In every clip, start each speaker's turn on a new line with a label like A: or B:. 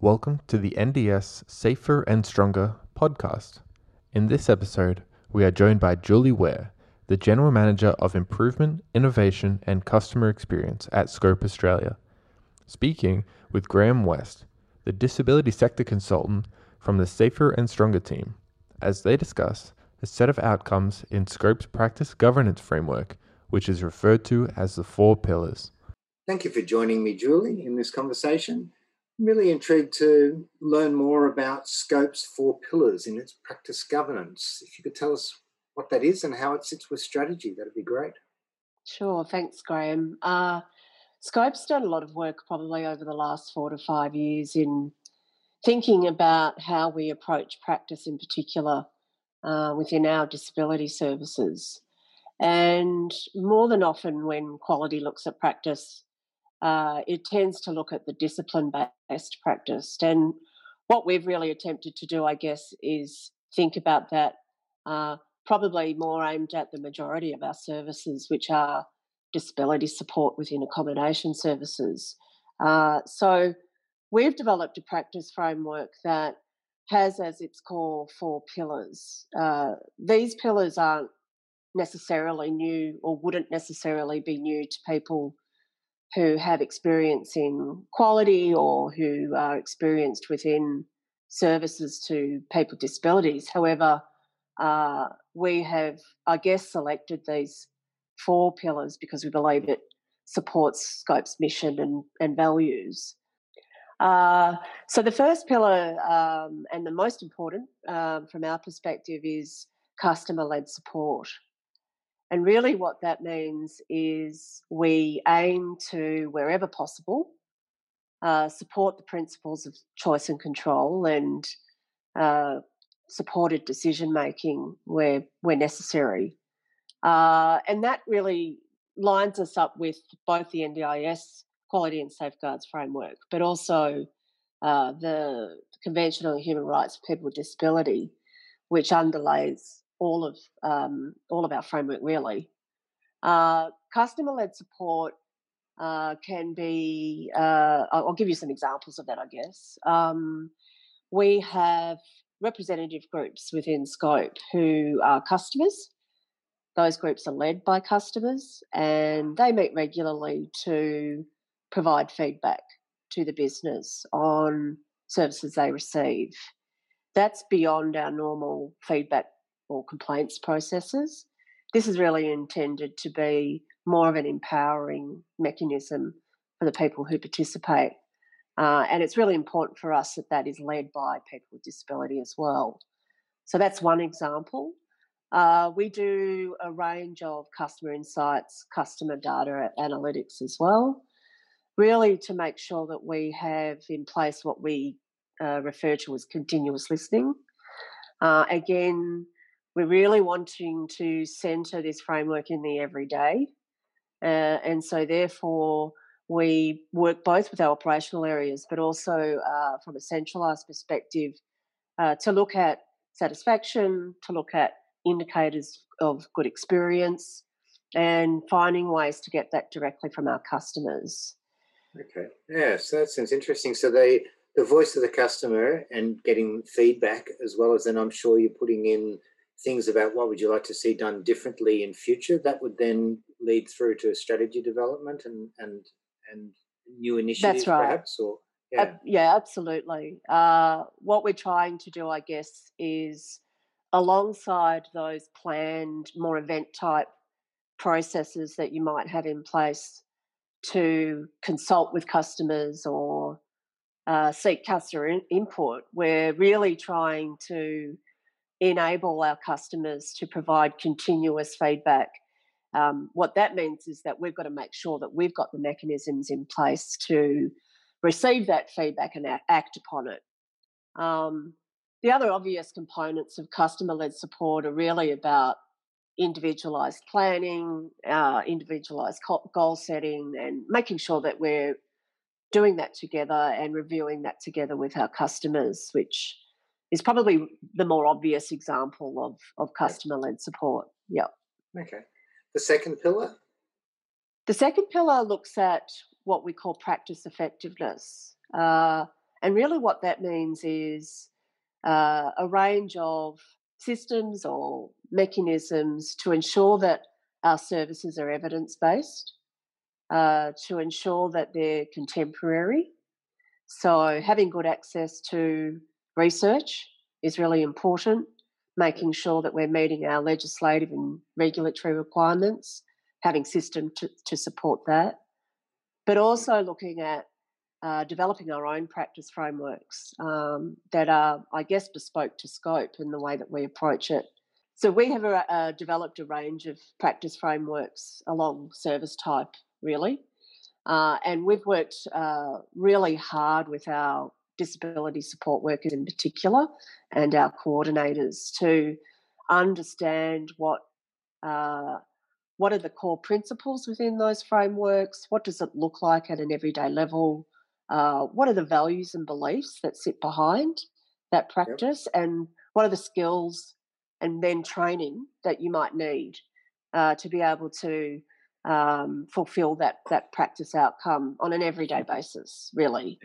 A: Welcome to the NDS Safer and Stronger podcast. In this episode, we are joined by Julie Ware, the General Manager of Improvement, Innovation and Customer Experience at Scope Australia, speaking with Graeme West, the Disability Sector Consultant from the Safer and Stronger team, as they discuss a set of outcomes in Scope's practice governance framework, which is referred to as the four pillars.
B: Thank you for joining me, Julie, in this conversation. Really intrigued to learn more about Scope's four pillars in its practice governance. If you could tell us what that is and how it sits with strategy, that'd be great.
C: Sure, thanks, Graeme. Uh, Scope's done a lot of work probably over the last four to five years in thinking about how we approach practice in particular uh, within our disability services. And more than often, when quality looks at practice, uh, it tends to look at the discipline based practice. And what we've really attempted to do, I guess, is think about that uh, probably more aimed at the majority of our services, which are disability support within accommodation services. Uh, so we've developed a practice framework that has as its core four pillars. Uh, these pillars aren't necessarily new or wouldn't necessarily be new to people who have experience in quality or who are experienced within services to people with disabilities. However, uh, we have, I guess, selected these four pillars because we believe it supports Scope's mission and, and values. Uh, so, the first pillar um, and the most important um, from our perspective is customer led support. And really, what that means is we aim to, wherever possible, uh, support the principles of choice and control and uh, supported decision making where, where necessary. Uh, and that really lines us up with both the NDIS quality and safeguards framework, but also uh, the Convention on Human Rights of People with Disability, which underlays all of um, all of our framework really. Uh, customer led support uh, can be. Uh, I'll give you some examples of that. I guess um, we have representative groups within Scope who are customers. Those groups are led by customers, and they meet regularly to provide feedback to the business on services they receive. That's beyond our normal feedback or complaints processes. This is really intended to be more of an empowering mechanism for the people who participate. Uh, and it's really important for us that that is led by people with disability as well. So that's one example. Uh, we do a range of customer insights, customer data analytics as well, really to make sure that we have in place what we uh, refer to as continuous listening. Uh, again, we're really wanting to centre this framework in the everyday. Uh, and so, therefore, we work both with our operational areas, but also uh, from a centralised perspective uh, to look at satisfaction, to look at indicators of good experience, and finding ways to get that directly from our customers.
B: Okay. Yeah, so that sounds interesting. So they the voice of the customer and getting feedback as well as then I'm sure you're putting in things about what would you like to see done differently in future that would then lead through to strategy development and and and new initiatives
C: That's right.
B: perhaps or
C: yeah, uh, yeah absolutely uh, what we're trying to do i guess is alongside those planned more event type processes that you might have in place to consult with customers or uh, seek customer in- input we're really trying to enable our customers to provide continuous feedback. Um, what that means is that we've got to make sure that we've got the mechanisms in place to receive that feedback and act upon it. Um, the other obvious components of customer led support are really about individualized planning, uh, individualized goal setting, and making sure that we're doing that together and reviewing that together with our customers, which is probably the more obvious example of, of customer led support. Yep.
B: Okay. The second pillar?
C: The second pillar looks at what we call practice effectiveness. Uh, And really, what that means is uh, a range of systems or mechanisms to ensure that our services are evidence based, uh, to ensure that they're contemporary. So, having good access to research is really important, making sure that we're meeting our legislative and regulatory requirements, having systems to, to support that, but also looking at uh, developing our own practice frameworks um, that are, I guess, bespoke to scope in the way that we approach it. So we have a, uh, developed a range of practice frameworks along service type, really. Uh, and we've worked uh, really hard with our disability support workers in particular and our coordinators to understand what uh, what are the core principles within those frameworks what does it look like at an everyday level uh, what are the values and beliefs that sit behind that practice yep. and what are the skills and then training that you might need uh, to be able to um, fulfill that that practice outcome on an everyday basis really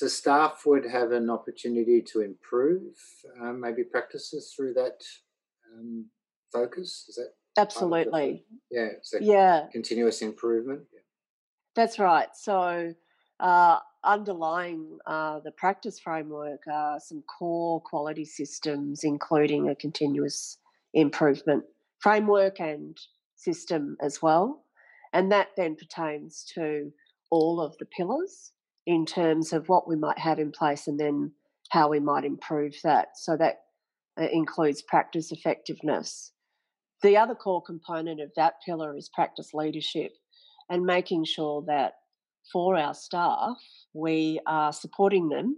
B: so staff would have an opportunity to improve um, maybe practices through that um, focus. Is that
C: absolutely?
B: Yeah. So
C: yeah.
B: Continuous improvement. Yeah.
C: That's right. So uh, underlying uh, the practice framework are some core quality systems, including a continuous improvement framework and system as well. And that then pertains to all of the pillars in terms of what we might have in place and then how we might improve that. So that uh, includes practice effectiveness. The other core component of that pillar is practice leadership and making sure that for our staff, we are supporting them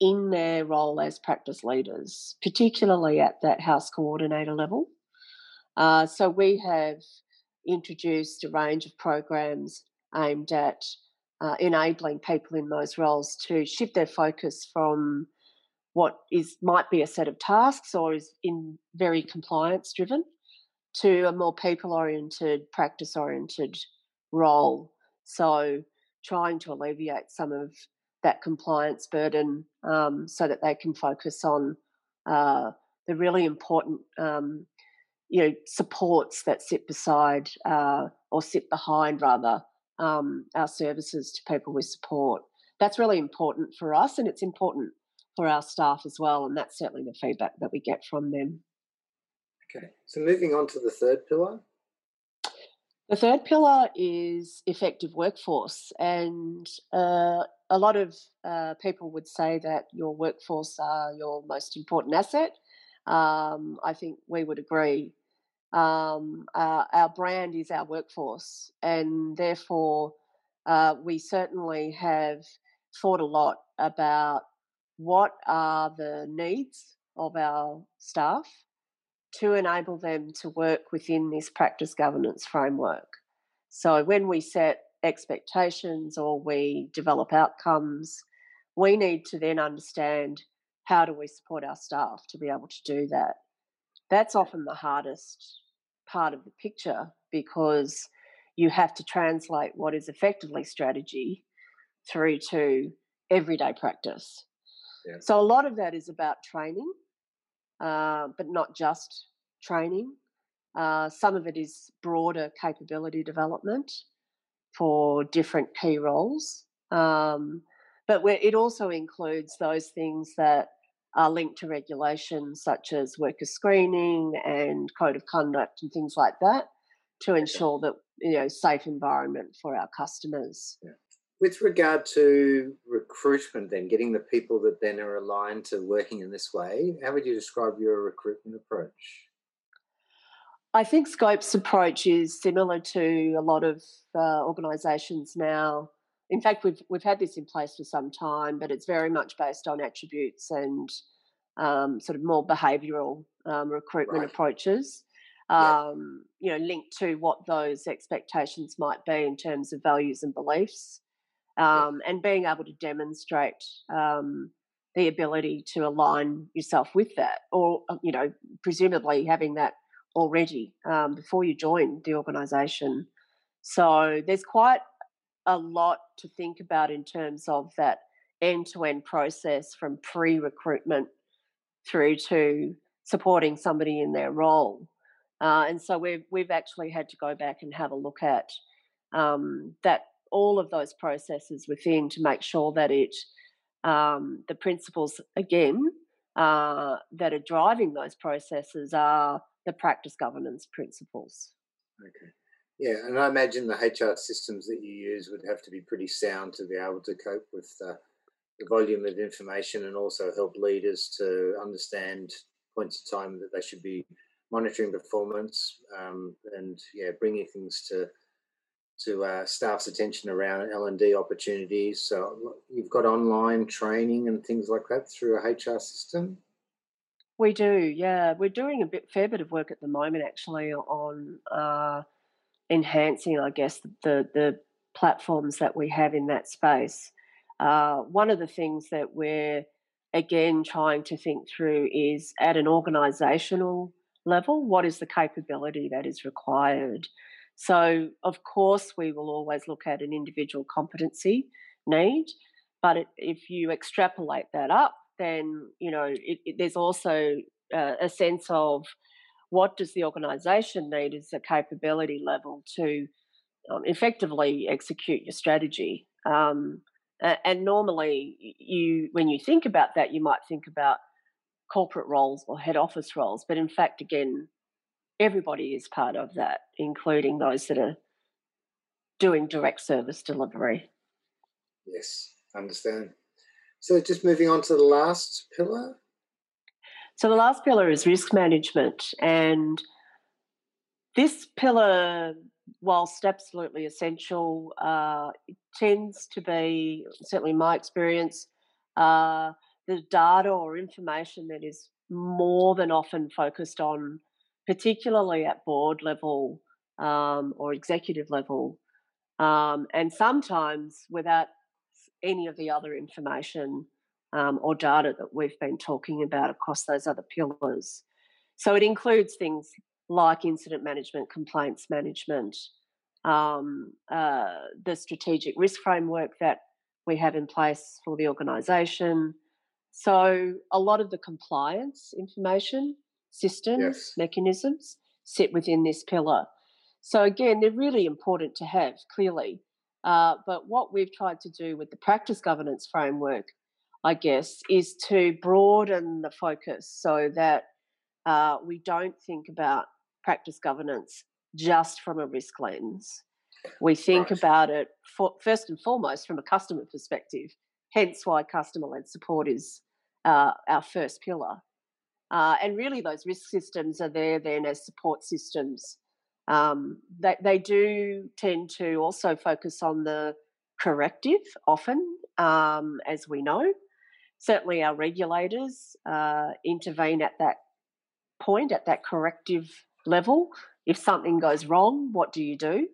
C: in their role as practice leaders, particularly at that house coordinator level. Uh, so we have introduced a range of programs aimed at uh, enabling people in those roles to shift their focus from what is might be a set of tasks or is in very compliance driven to a more people oriented practice oriented role. So trying to alleviate some of that compliance burden um, so that they can focus on uh, the really important um, you know supports that sit beside uh, or sit behind rather um, our services to people with support. That's really important for us, and it's important for our staff as well. And that's certainly the feedback that we get from them.
B: Okay, so moving on to the third pillar.
C: The third pillar is effective workforce, and uh, a lot of uh, people would say that your workforce are your most important asset. Um, I think we would agree um, uh, our brand is our workforce, and therefore uh, we certainly have thought a lot about what are the needs of our staff to enable them to work within this practice governance framework. So when we set expectations or we develop outcomes, we need to then understand how do we support our staff to be able to do that that's often the hardest part of the picture because you have to translate what is effectively strategy through to everyday practice. Yeah. So a lot of that is about training, uh, but not just training. Uh, some of it is broader capability development for different key roles. Um, but it also includes those things that are linked to regulations such as worker screening and code of conduct and things like that to ensure that you know safe environment for our customers. Yeah.
B: With regard to recruitment, then getting the people that then are aligned to working in this way, how would you describe your recruitment approach?
C: I think Scope's approach is similar to a lot of uh, organisations now in fact, we've we've had this in place for some time, but it's very much based on attributes and um, sort of more behavioural um, recruitment right. approaches. Um, yeah. You know, linked to what those expectations might be in terms of values and beliefs, yeah. Um, and being able to demonstrate um, the ability to align yourself with that, or uh, you know, presumably having that already um, before you join the organisation. So there's quite a lot to think about in terms of that end to end process from pre recruitment through to supporting somebody in their role. Uh, and so we've we've actually had to go back and have a look at um, that all of those processes within to make sure that it um, the principles again uh, that are driving those processes are the practice governance principles.
B: Okay. Yeah, and I imagine the HR systems that you use would have to be pretty sound to be able to cope with uh, the volume of information and also help leaders to understand points of time that they should be monitoring performance um, and yeah, bringing things to to uh, staff's attention around L and D opportunities. So you've got online training and things like that through a HR system.
C: We do, yeah. We're doing a bit fair bit of work at the moment, actually, on uh, enhancing, I guess, the the platforms that we have in that space. Uh, one of the things that we're again trying to think through is at an organisational level, what is the capability that is required? So, of course, we will always look at an individual competency need, but it, if you extrapolate that up, then you know it, it, there's also uh, a sense of what does the organisation need as a capability level to um, effectively execute your strategy. Um, and normally, you when you think about that, you might think about corporate roles or head office roles, but in fact, again, everybody is part of that, including those that are doing direct service delivery.
B: Yes, understand. So, just moving on to the last pillar.
C: So, the last pillar is risk management. And this pillar, whilst absolutely essential, uh, tends to be, certainly my experience, uh, the data or information that is more than often focused on, particularly at board level um, or executive level, um, and sometimes without any of the other information um, or data that we've been talking about across those other pillars. So it includes things like incident management, complaints management, um, uh, the strategic risk framework that we have in place for the organisation. So a lot of the compliance information, systems, yes. mechanisms sit within this pillar. So again, they're really important to have clearly. Uh, but what we've tried to do with the practice governance framework, I guess, is to broaden the focus so that uh, we don't think about practice governance just from a risk lens. We think right. about it for, first and foremost from a customer perspective, hence why customer led support is uh, our first pillar. Uh, and really, those risk systems are there then as support systems um, they, they do tend to also focus on the corrective often, um, as we know. Certainly, our regulators uh, intervene at that point, at that corrective level. If something goes wrong, what do you do?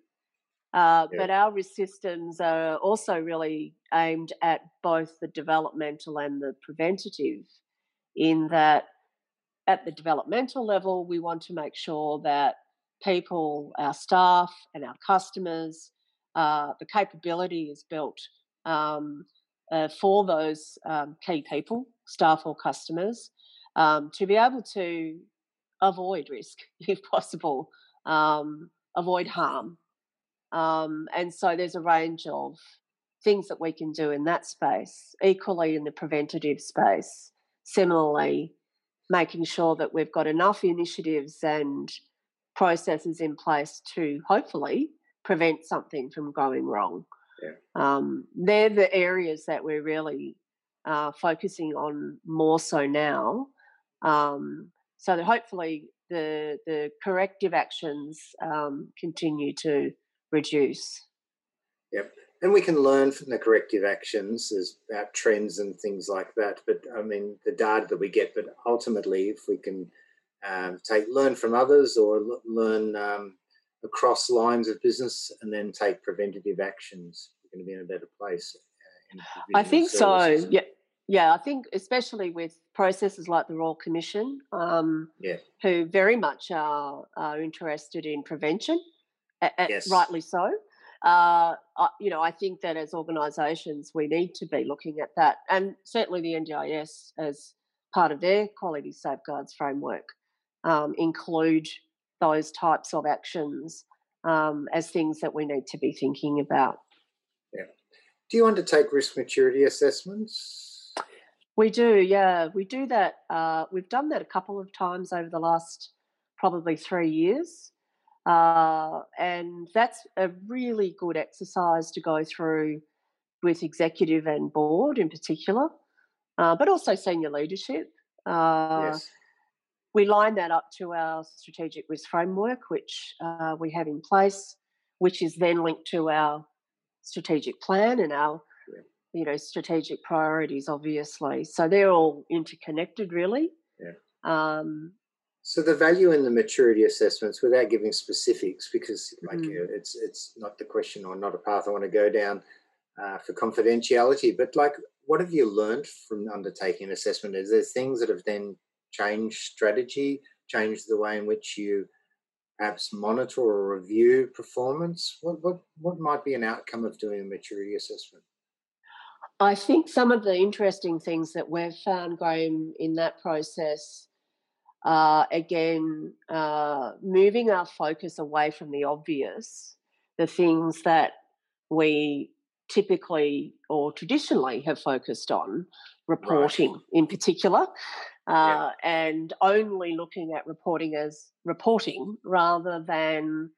C: Uh, yeah. But our risk systems are also really aimed at both the developmental and the preventative, in that at the developmental level, we want to make sure that people, our staff, and our customers. Uh, the capability is built um, uh, for those um, key people, staff or customers, um, to be able to avoid risk if possible, um, avoid harm. Um, and so there's a range of things that we can do in that space, equally in the preventative space. Similarly, making sure that we've got enough initiatives and processes in place to hopefully prevent something from going wrong. Yeah. Um, they're the areas that we're really uh, focusing on more so now. Um, so that hopefully the the corrective actions um, continue to reduce.
B: Yep, and we can learn from the corrective actions as about trends and things like that. But I mean, the data that we get. But ultimately, if we can um, take learn from others or l- learn um, across lines of business and then take preventative actions we're going to be in a better place
C: uh, i think so yeah yeah i think especially with processes like the royal commission um, yeah. who very much are, are interested in prevention yes. rightly so uh, you know, I think that as organisations, we need to be looking at that, and certainly the NDIS as part of their quality safeguards framework um, include those types of actions um, as things that we need to be thinking about.
B: Yeah. Do you undertake risk maturity assessments?
C: We do, yeah. We do that. Uh, we've done that a couple of times over the last probably three years. Uh, and that's a really good exercise to go through with executive and board in particular, uh, but also senior leadership. Uh, yes. We line that up to our strategic risk framework, which uh, we have in place, which is then linked to our strategic plan and our you know strategic priorities obviously so they're all interconnected really
B: yeah. um, so the value in the maturity assessments, without giving specifics, because like mm. it's it's not the question or not a path I want to go down uh, for confidentiality. But like, what have you learned from undertaking an assessment? Is there things that have then changed strategy, change the way in which you perhaps monitor or review performance? What what what might be an outcome of doing a maturity assessment?
C: I think some of the interesting things that we've found, Graeme, in that process are again, uh, moving our focus away from the obvious, the things that we typically or traditionally have focused on, reporting right. in particular, uh, yeah. and only looking at reporting as reporting rather than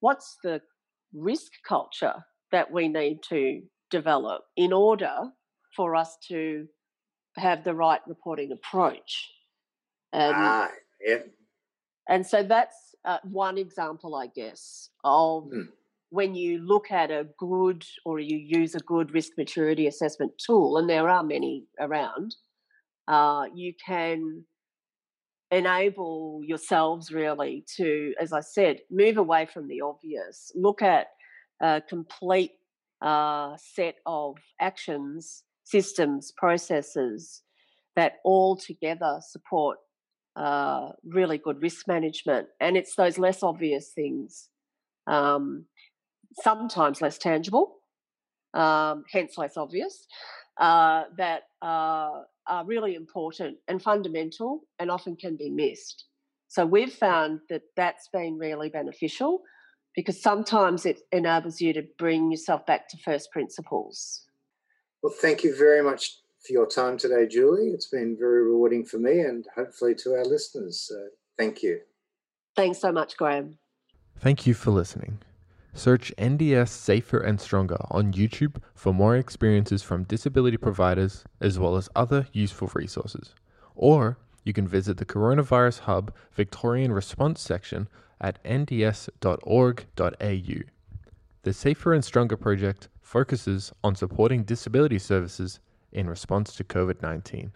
C: what's the risk culture that we need to develop in order for us to have the right reporting approach.
B: Um, ah, yeah.
C: And so that's uh, one example, I guess, of mm. when you look at a good or you use a good risk maturity assessment tool, and there are many around, uh, you can enable yourselves really to, as I said, move away from the obvious, look at a complete uh, set of actions, systems, processes that all together support uh, really good risk management. And it's those less obvious things, um, sometimes less tangible, um, hence less obvious, uh, that uh, are really important and fundamental and often can be missed. So we've found that that's been really beneficial because sometimes it enables you to bring yourself back to first principles.
B: Well, thank you very much for your time today, Julie. It's been very rewarding for me and hopefully to our listeners. So thank you.
C: Thanks so much, Graeme.
A: Thank you for listening. Search NDS Safer and Stronger on YouTube for more experiences from disability providers as well as other useful resources. Or you can visit the Coronavirus Hub Victorian Response section at nds.org.au. The Safer and Stronger project focuses on supporting disability services in response to COVID 19.